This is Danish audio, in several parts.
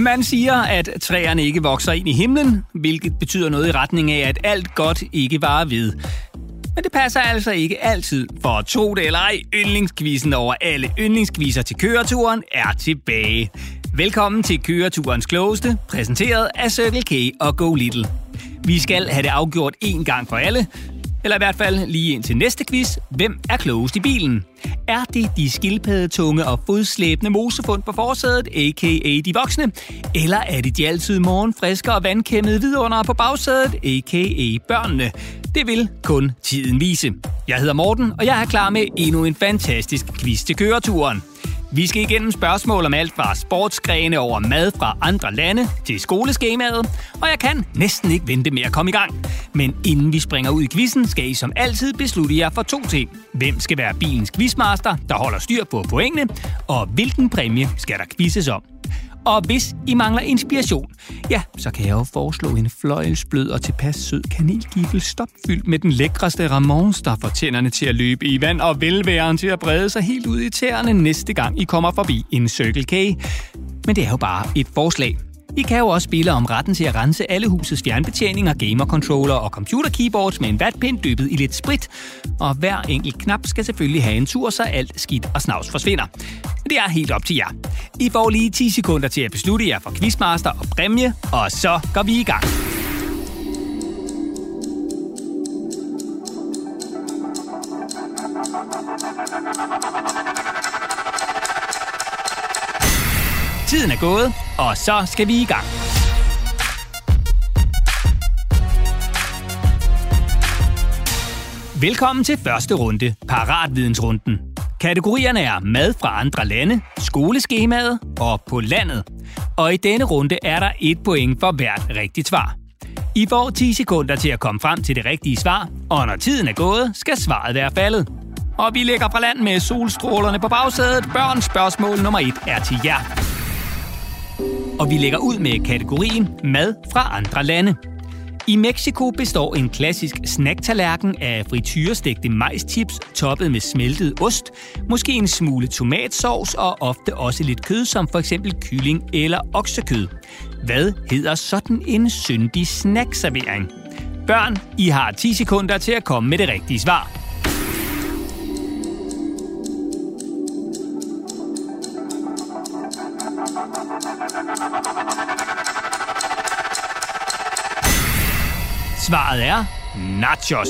Man siger, at træerne ikke vokser ind i himlen, hvilket betyder noget i retning af, at alt godt ikke varer ved. Men det passer altså ikke altid, for to det eller ej, yndlingskvisen over alle yndlingskviser til køreturen er tilbage. Velkommen til Køreturens Klogeste, præsenteret af Circle K og Go Little. Vi skal have det afgjort en gang for alle, eller i hvert fald lige ind til næste quiz. Hvem er klogest i bilen? Er det de skildpaddetunge og fodslæbende mosefund på forsædet, a.k.a. de voksne? Eller er det de altid morgenfriske og vandkæmmede vidunder på bagsædet, a.k.a. børnene? Det vil kun tiden vise. Jeg hedder Morten, og jeg er klar med endnu en fantastisk quiz til køreturen. Vi skal igennem spørgsmål om alt fra sportsgrene over mad fra andre lande til skoleskemaet, og jeg kan næsten ikke vente med at komme i gang. Men inden vi springer ud i quizzen, skal I som altid beslutte jer for to ting. Hvem skal være bilens quizmaster, der holder styr på pointene, og hvilken præmie skal der quizzes om? Og hvis I mangler inspiration, ja, så kan jeg jo foreslå en fløjelsblød og tilpas sød kanelgifel stopfyldt med den lækreste Ramons, der får tænderne til at løbe i vand og velværen til at brede sig helt ud i tæerne næste gang I kommer forbi en Circle K. Men det er jo bare et forslag. I kan jo også spille om retten til at rense alle husets fjernbetjeninger, gamer og computer-keyboards med en vatpind dyppet i lidt sprit. Og hver enkelt knap skal selvfølgelig have en tur, så alt skidt og snavs forsvinder. Det er helt op til jer. I får lige 10 sekunder til at beslutte jer for quizmaster og præmie, og så går vi i gang. Tiden er gået, og så skal vi i gang. Velkommen til første runde, Paratvidensrunden. Kategorierne er mad fra andre lande, skoleskemaet og på landet. Og i denne runde er der et point for hvert rigtigt svar. I får 10 sekunder til at komme frem til det rigtige svar, og når tiden er gået, skal svaret være faldet. Og vi lægger fra land med solstrålerne på bagsædet. Børns spørgsmål nummer 1 er til jer og vi lægger ud med kategorien mad fra andre lande. I Mexico består en klassisk snacktallerken af frityrestegte majschips toppet med smeltet ost, måske en smule tomatsovs og ofte også lidt kød som for eksempel kylling eller oksekød. Hvad hedder sådan en syndig snackservering? Børn, I har 10 sekunder til at komme med det rigtige svar. Svaret er nachos.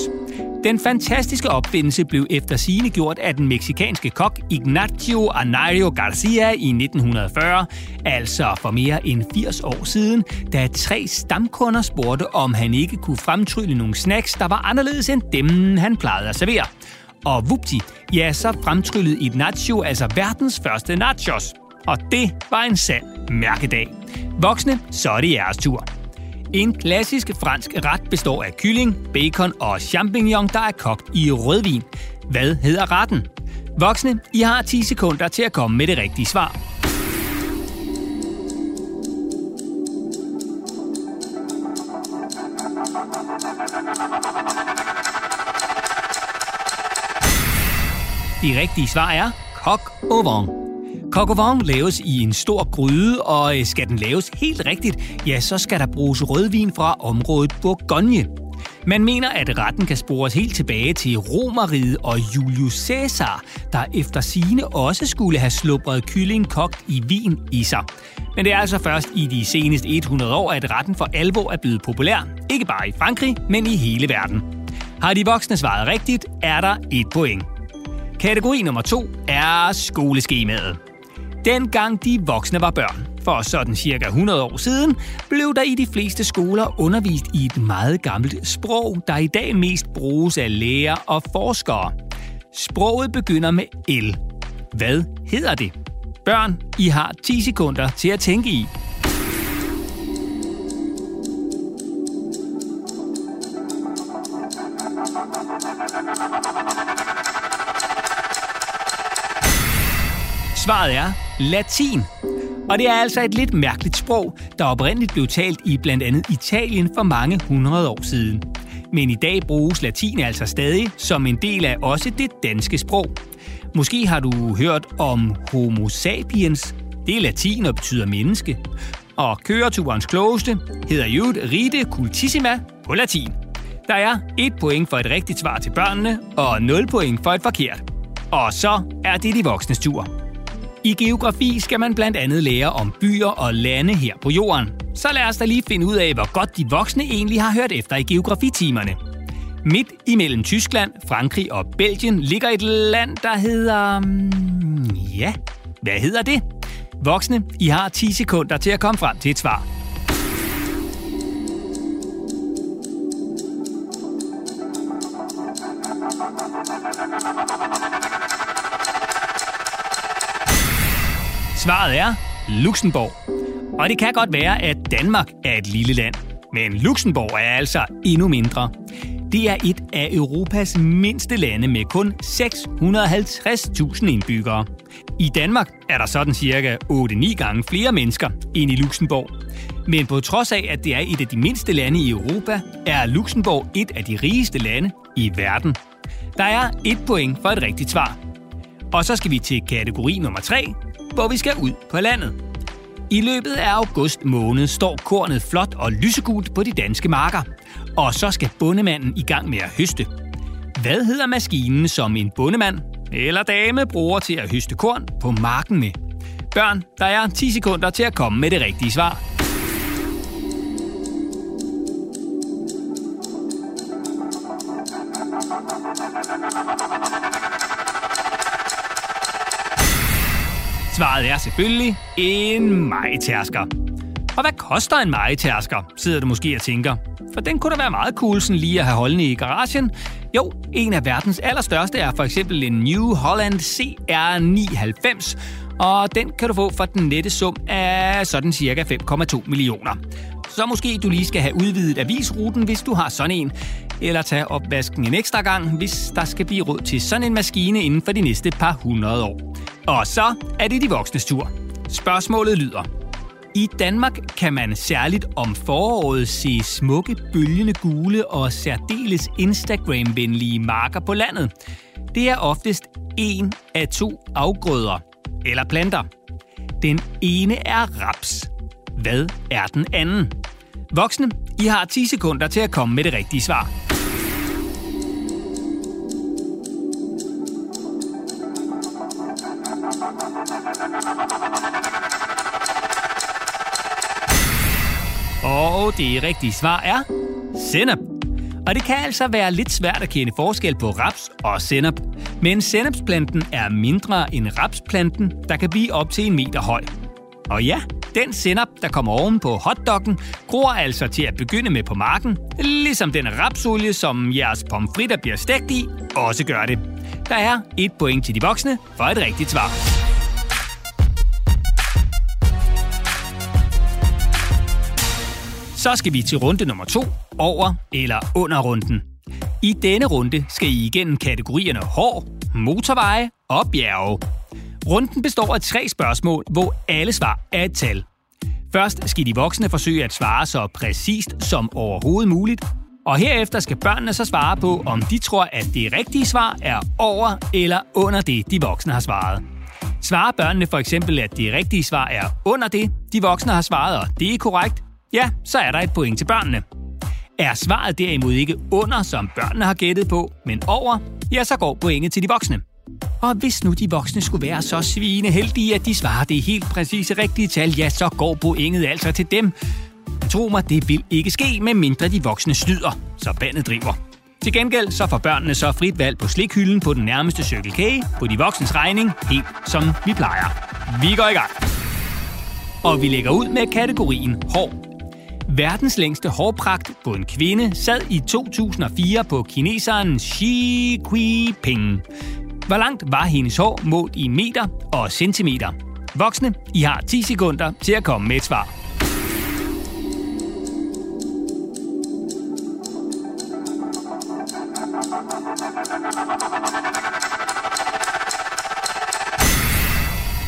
Den fantastiske opfindelse blev efter sigende gjort af den meksikanske kok Ignacio Anario Garcia i 1940, altså for mere end 80 år siden, da tre stamkunder spurgte, om han ikke kunne fremtrylle nogle snacks, der var anderledes end dem, han plejede at servere. Og vupti, ja, så fremtryllede Ignacio altså verdens første nachos. Og det var en sand mærkedag. Voksne, så er det jeres tur. En klassisk fransk ret består af kylling, bacon og champignon, der er kogt i rødvin. Hvad hedder retten? Voksne, I har 10 sekunder til at komme med det rigtige svar. De rigtige svar er coq au vent. Coq au vin laves i en stor gryde, og øh, skal den laves helt rigtigt, ja, så skal der bruges rødvin fra området Bourgogne. Man mener, at retten kan spores helt tilbage til Romeriet og Julius Caesar, der efter sine også skulle have slubret kylling kogt i vin i sig. Men det er altså først i de seneste 100 år, at retten for alvor er blevet populær. Ikke bare i Frankrig, men i hele verden. Har de voksne svaret rigtigt, er der et point. Kategori nummer to er skoleskemaet. Dengang de voksne var børn, for sådan cirka 100 år siden, blev der i de fleste skoler undervist i et meget gammelt sprog, der i dag mest bruges af læger og forskere. Sproget begynder med L. Hvad hedder det? Børn, I har 10 sekunder til at tænke i. Svaret er latin. Og det er altså et lidt mærkeligt sprog, der oprindeligt blev talt i blandt andet Italien for mange hundrede år siden. Men i dag bruges latin altså stadig som en del af også det danske sprog. Måske har du hørt om homo sapiens. Det er latin og betyder menneske. og køreturens klogeste hedder jo Rite Cultissima på latin. Der er et point for et rigtigt svar til børnene, og 0 point for et forkert. Og så er det de voksnes tur. I geografi skal man blandt andet lære om byer og lande her på jorden. Så lad os da lige finde ud af, hvor godt de voksne egentlig har hørt efter i geografitimerne. Midt imellem Tyskland, Frankrig og Belgien ligger et land, der hedder... Mm, ja, hvad hedder det? Voksne, I har 10 sekunder til at komme frem til et svar. Svaret er Luxembourg. Og det kan godt være, at Danmark er et lille land, men Luxembourg er altså endnu mindre. Det er et af Europas mindste lande med kun 650.000 indbyggere. I Danmark er der sådan cirka 8-9 gange flere mennesker end i Luxembourg. Men på trods af, at det er et af de mindste lande i Europa, er Luxembourg et af de rigeste lande i verden. Der er et point for et rigtigt svar. Og så skal vi til kategori nummer 3, hvor vi skal ud på landet. I løbet af august måned står kornet flot og lysegult på de danske marker. Og så skal bondemanden i gang med at høste. Hvad hedder maskinen, som en bondemand eller dame bruger til at høste korn på marken med? Børn, der er 10 sekunder til at komme med det rigtige svar. Selvfølgelig en majtærsker. Og hvad koster en majtærsker, sidder du måske og tænker. For den kunne da være meget cool sådan lige at have holdende i garagen. Jo, en af verdens allerstørste er for eksempel en New Holland CR990, og den kan du få for den nette sum af sådan cirka 5,2 millioner. Så måske du lige skal have udvidet avisruten, hvis du har sådan en. Eller tage opvasken en ekstra gang, hvis der skal blive råd til sådan en maskine inden for de næste par hundrede år. Og så er det de voksnes tur. Spørgsmålet lyder. I Danmark kan man særligt om foråret se smukke, bølgende gule og særdeles Instagram-venlige marker på landet. Det er oftest en af to afgrøder eller planter. Den ene er raps. Hvad er den anden? Voksne, I har 10 sekunder til at komme med det rigtige svar. Og det rigtige svar er sennep. Og det kan altså være lidt svært at kende forskel på raps og sennep. Men sennepsplanten er mindre end rapsplanten, der kan blive op til en meter høj. Og ja, den senap, der kommer oven på hotdoggen, gror altså til at begynde med på marken, ligesom den rapsolie, som jeres pomfritter bliver stegt i, også gør det. Der er et point til de voksne for et rigtigt svar. Så skal vi til runde nummer to, over eller under runden. I denne runde skal I igennem kategorierne hår, motorveje og bjerge. Runden består af tre spørgsmål, hvor alle svar er et tal. Først skal de voksne forsøge at svare så præcist som overhovedet muligt, og herefter skal børnene så svare på, om de tror, at det rigtige svar er over eller under det, de voksne har svaret. Svarer børnene for eksempel, at det rigtige svar er under det, de voksne har svaret, og det er korrekt, ja, så er der et point til børnene. Er svaret derimod ikke under, som børnene har gættet på, men over, ja, så går pointet til de voksne. Og hvis nu de voksne skulle være så svine heldige, at de svarer det helt præcise rigtige tal, ja, så går pointet altså til dem. Tro mig, det vil ikke ske, med mindre de voksne snyder, så bandet driver. Til gengæld så får børnene så frit valg på slikhylden på den nærmeste Circle K på de voksnes regning, helt som vi plejer. Vi går i gang. Og vi lægger ud med kategorien hår. Verdens længste hårpragt på en kvinde sad i 2004 på kineseren Xi Jinping. Hvor langt var hendes hår målt i meter og centimeter? Voksne, I har 10 sekunder til at komme med et svar.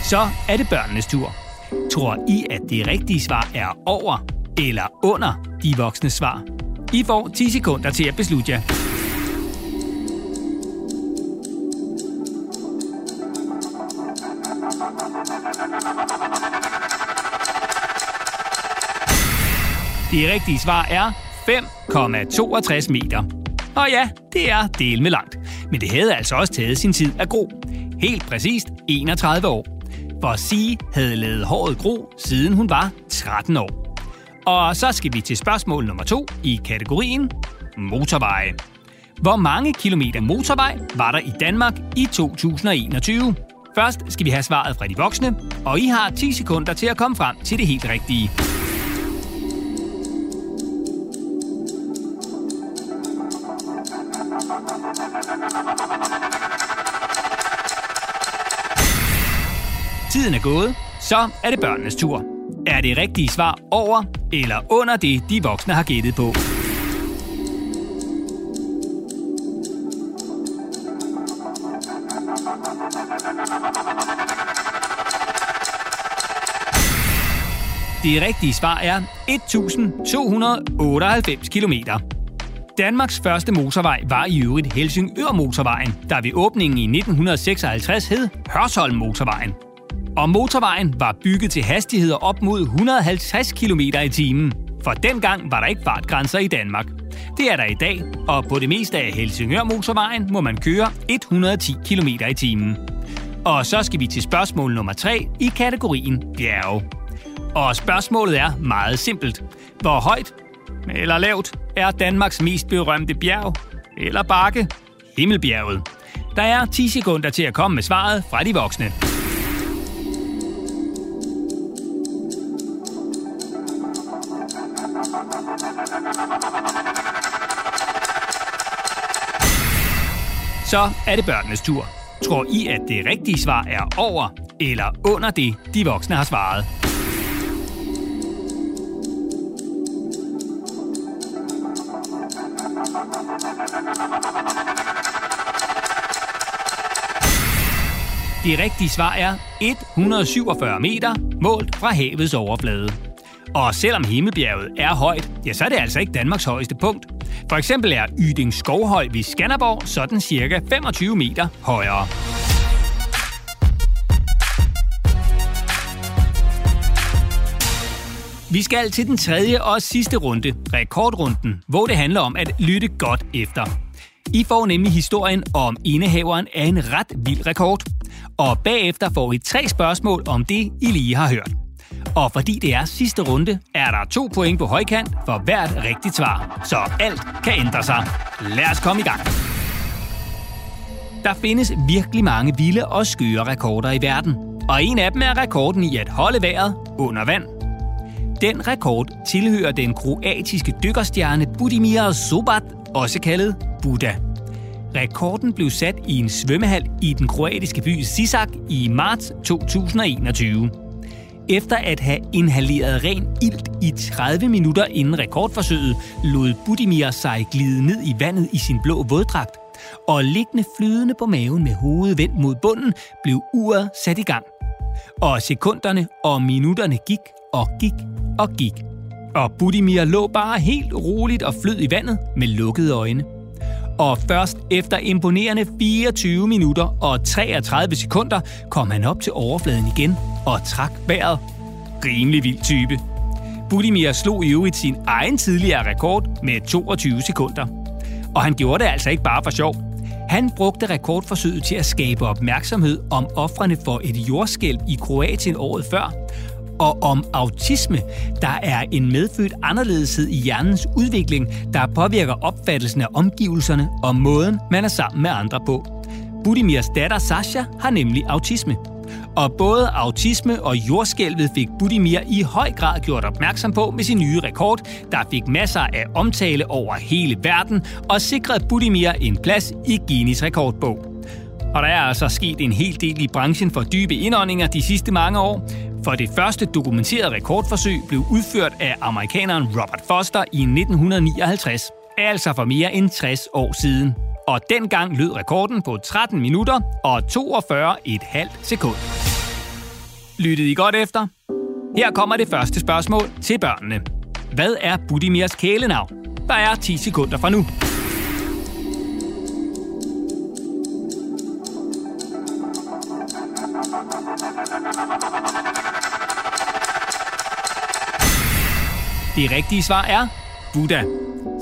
Så er det børnenes tur. Tror I, at det rigtige svar er over eller under de voksne svar? I får 10 sekunder til at beslutte jer. Det rigtige svar er 5,62 meter. Og ja, det er del med langt. Men det havde altså også taget sin tid at gro. Helt præcist 31 år. For sige havde lavet håret gro, siden hun var 13 år. Og så skal vi til spørgsmål nummer to i kategorien motorveje. Hvor mange kilometer motorvej var der i Danmark i 2021? Først skal vi have svaret fra de voksne, og I har 10 sekunder til at komme frem til det helt rigtige. Gået, så er det børnenes tur. Er det rigtige svar over eller under det, de voksne har gættet på? Det rigtige svar er 1298 km. Danmarks første motorvej var i øvrigt Helsingør Motorvejen, der ved åbningen i 1956 hed Hørsholm Motorvejen. Og motorvejen var bygget til hastigheder op mod 150 km i timen. For dengang var der ikke fartgrænser i Danmark. Det er der i dag, og på det meste af Helsingør Motorvejen må man køre 110 km i timen. Og så skal vi til spørgsmål nummer 3 i kategorien bjerge. Og spørgsmålet er meget simpelt. Hvor højt eller lavt er Danmarks mest berømte bjerg eller bakke? Himmelbjerget. Der er 10 sekunder til at komme med svaret fra de voksne. Så er det børnenes tur. Tror I, at det rigtige svar er over eller under det, de voksne har svaret? Det rigtige svar er 147 meter, målt fra havets overflade. Og selvom Himmelbjerget er højt, ja, så er det altså ikke Danmarks højeste punkt. For eksempel er Yding Skovhøj ved Skanderborg sådan cirka 25 meter højere. Vi skal til den tredje og sidste runde, rekordrunden, hvor det handler om at lytte godt efter. I får nemlig historien om indehaveren af en ret vild rekord. Og bagefter får I tre spørgsmål om det, I lige har hørt. Og fordi det er sidste runde, er der to point på højkant for hvert rigtigt svar. Så alt kan ændre sig. Lad os komme i gang. Der findes virkelig mange vilde og skøre rekorder i verden. Og en af dem er rekorden i at holde vejret under vand. Den rekord tilhører den kroatiske dykkerstjerne Budimir Sobat, også kaldet Buddha. Rekorden blev sat i en svømmehal i den kroatiske by Sisak i marts 2021. Efter at have inhaleret ren ilt i 30 minutter inden rekordforsøget, lod Budimir sig glide ned i vandet i sin blå våddragt. Og liggende flydende på maven med hovedet vendt mod bunden, blev uret sat i gang. Og sekunderne og minutterne gik og gik og gik. Og Budimir lå bare helt roligt og flød i vandet med lukkede øjne. Og først efter imponerende 24 minutter og 33 sekunder kom han op til overfladen igen og trak vejret. Rimelig vild type. Budimir slog i øvrigt sin egen tidligere rekord med 22 sekunder. Og han gjorde det altså ikke bare for sjov. Han brugte rekordforsøget til at skabe opmærksomhed om offrene for et jordskælv i Kroatien året før, og om autisme, der er en medfødt anderledeshed i hjernens udvikling, der påvirker opfattelsen af omgivelserne og måden, man er sammen med andre på. Budimirs datter Sasha har nemlig autisme. Og både autisme og jordskælvet fik Budimir i høj grad gjort opmærksom på med sin nye rekord, der fik masser af omtale over hele verden og sikrede Budimir en plads i Guinness rekordbog. Og der er altså sket en hel del i branchen for dybe indåndinger de sidste mange år. For det første dokumenterede rekordforsøg blev udført af amerikaneren Robert Foster i 1959, altså for mere end 60 år siden. Og dengang lød rekorden på 13 minutter og 42,5 sekund. Lyttede I godt efter? Her kommer det første spørgsmål til børnene. Hvad er Budimirs kælenavn? Der er 10 sekunder fra nu. Det rigtige svar er Buddha.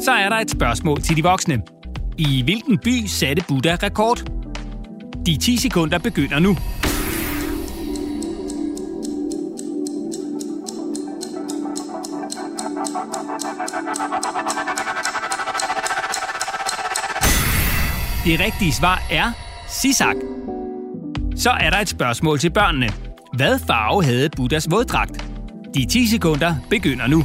Så er der et spørgsmål til de voksne. I hvilken by satte Buddha rekord? De 10 sekunder begynder nu. Det rigtige svar er Sisak. Så er der et spørgsmål til børnene. Hvad farve havde Buddhas våddragt? De 10 sekunder begynder nu.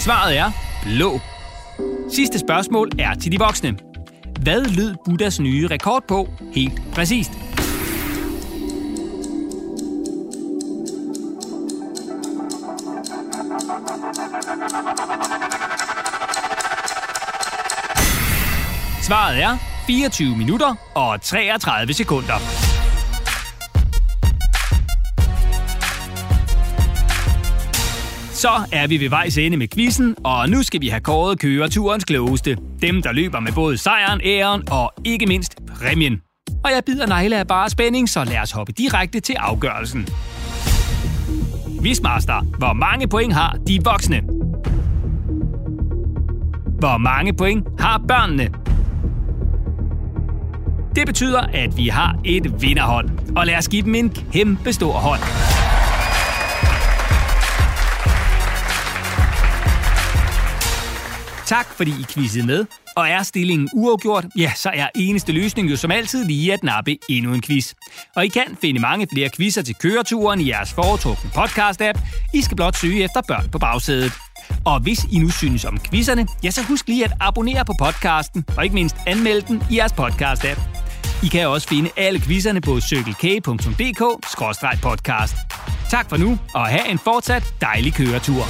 Svaret er blå. Sidste spørgsmål er til de voksne. Hvad lød Buddhas nye rekord på helt præcist? Svaret er 24 minutter og 33 sekunder. Så er vi ved vejs ende med quizzen, og nu skal vi have kåret køreturens klogeste. Dem, der løber med både sejren, æren og ikke mindst præmien. Og jeg bider negle af bare spænding, så lad os hoppe direkte til afgørelsen. Quizmaster, hvor mange point har de voksne? Hvor mange point har børnene? Det betyder, at vi har et vinderhold. Og lad os give dem en kæmpe stor hånd. Tak fordi I quizzede med. Og er stillingen uafgjort, ja, så er eneste løsning jo som altid lige at nappe endnu en quiz. Og I kan finde mange flere quizzer til køreturen i jeres foretrukne podcast-app. I skal blot søge efter børn på bagsædet. Og hvis I nu synes om quizzerne, ja, så husk lige at abonnere på podcasten, og ikke mindst anmelde den i jeres podcast-app. I kan også finde alle quizzerne på cykelk.dk-podcast. Tak for nu, og have en fortsat dejlig køretur.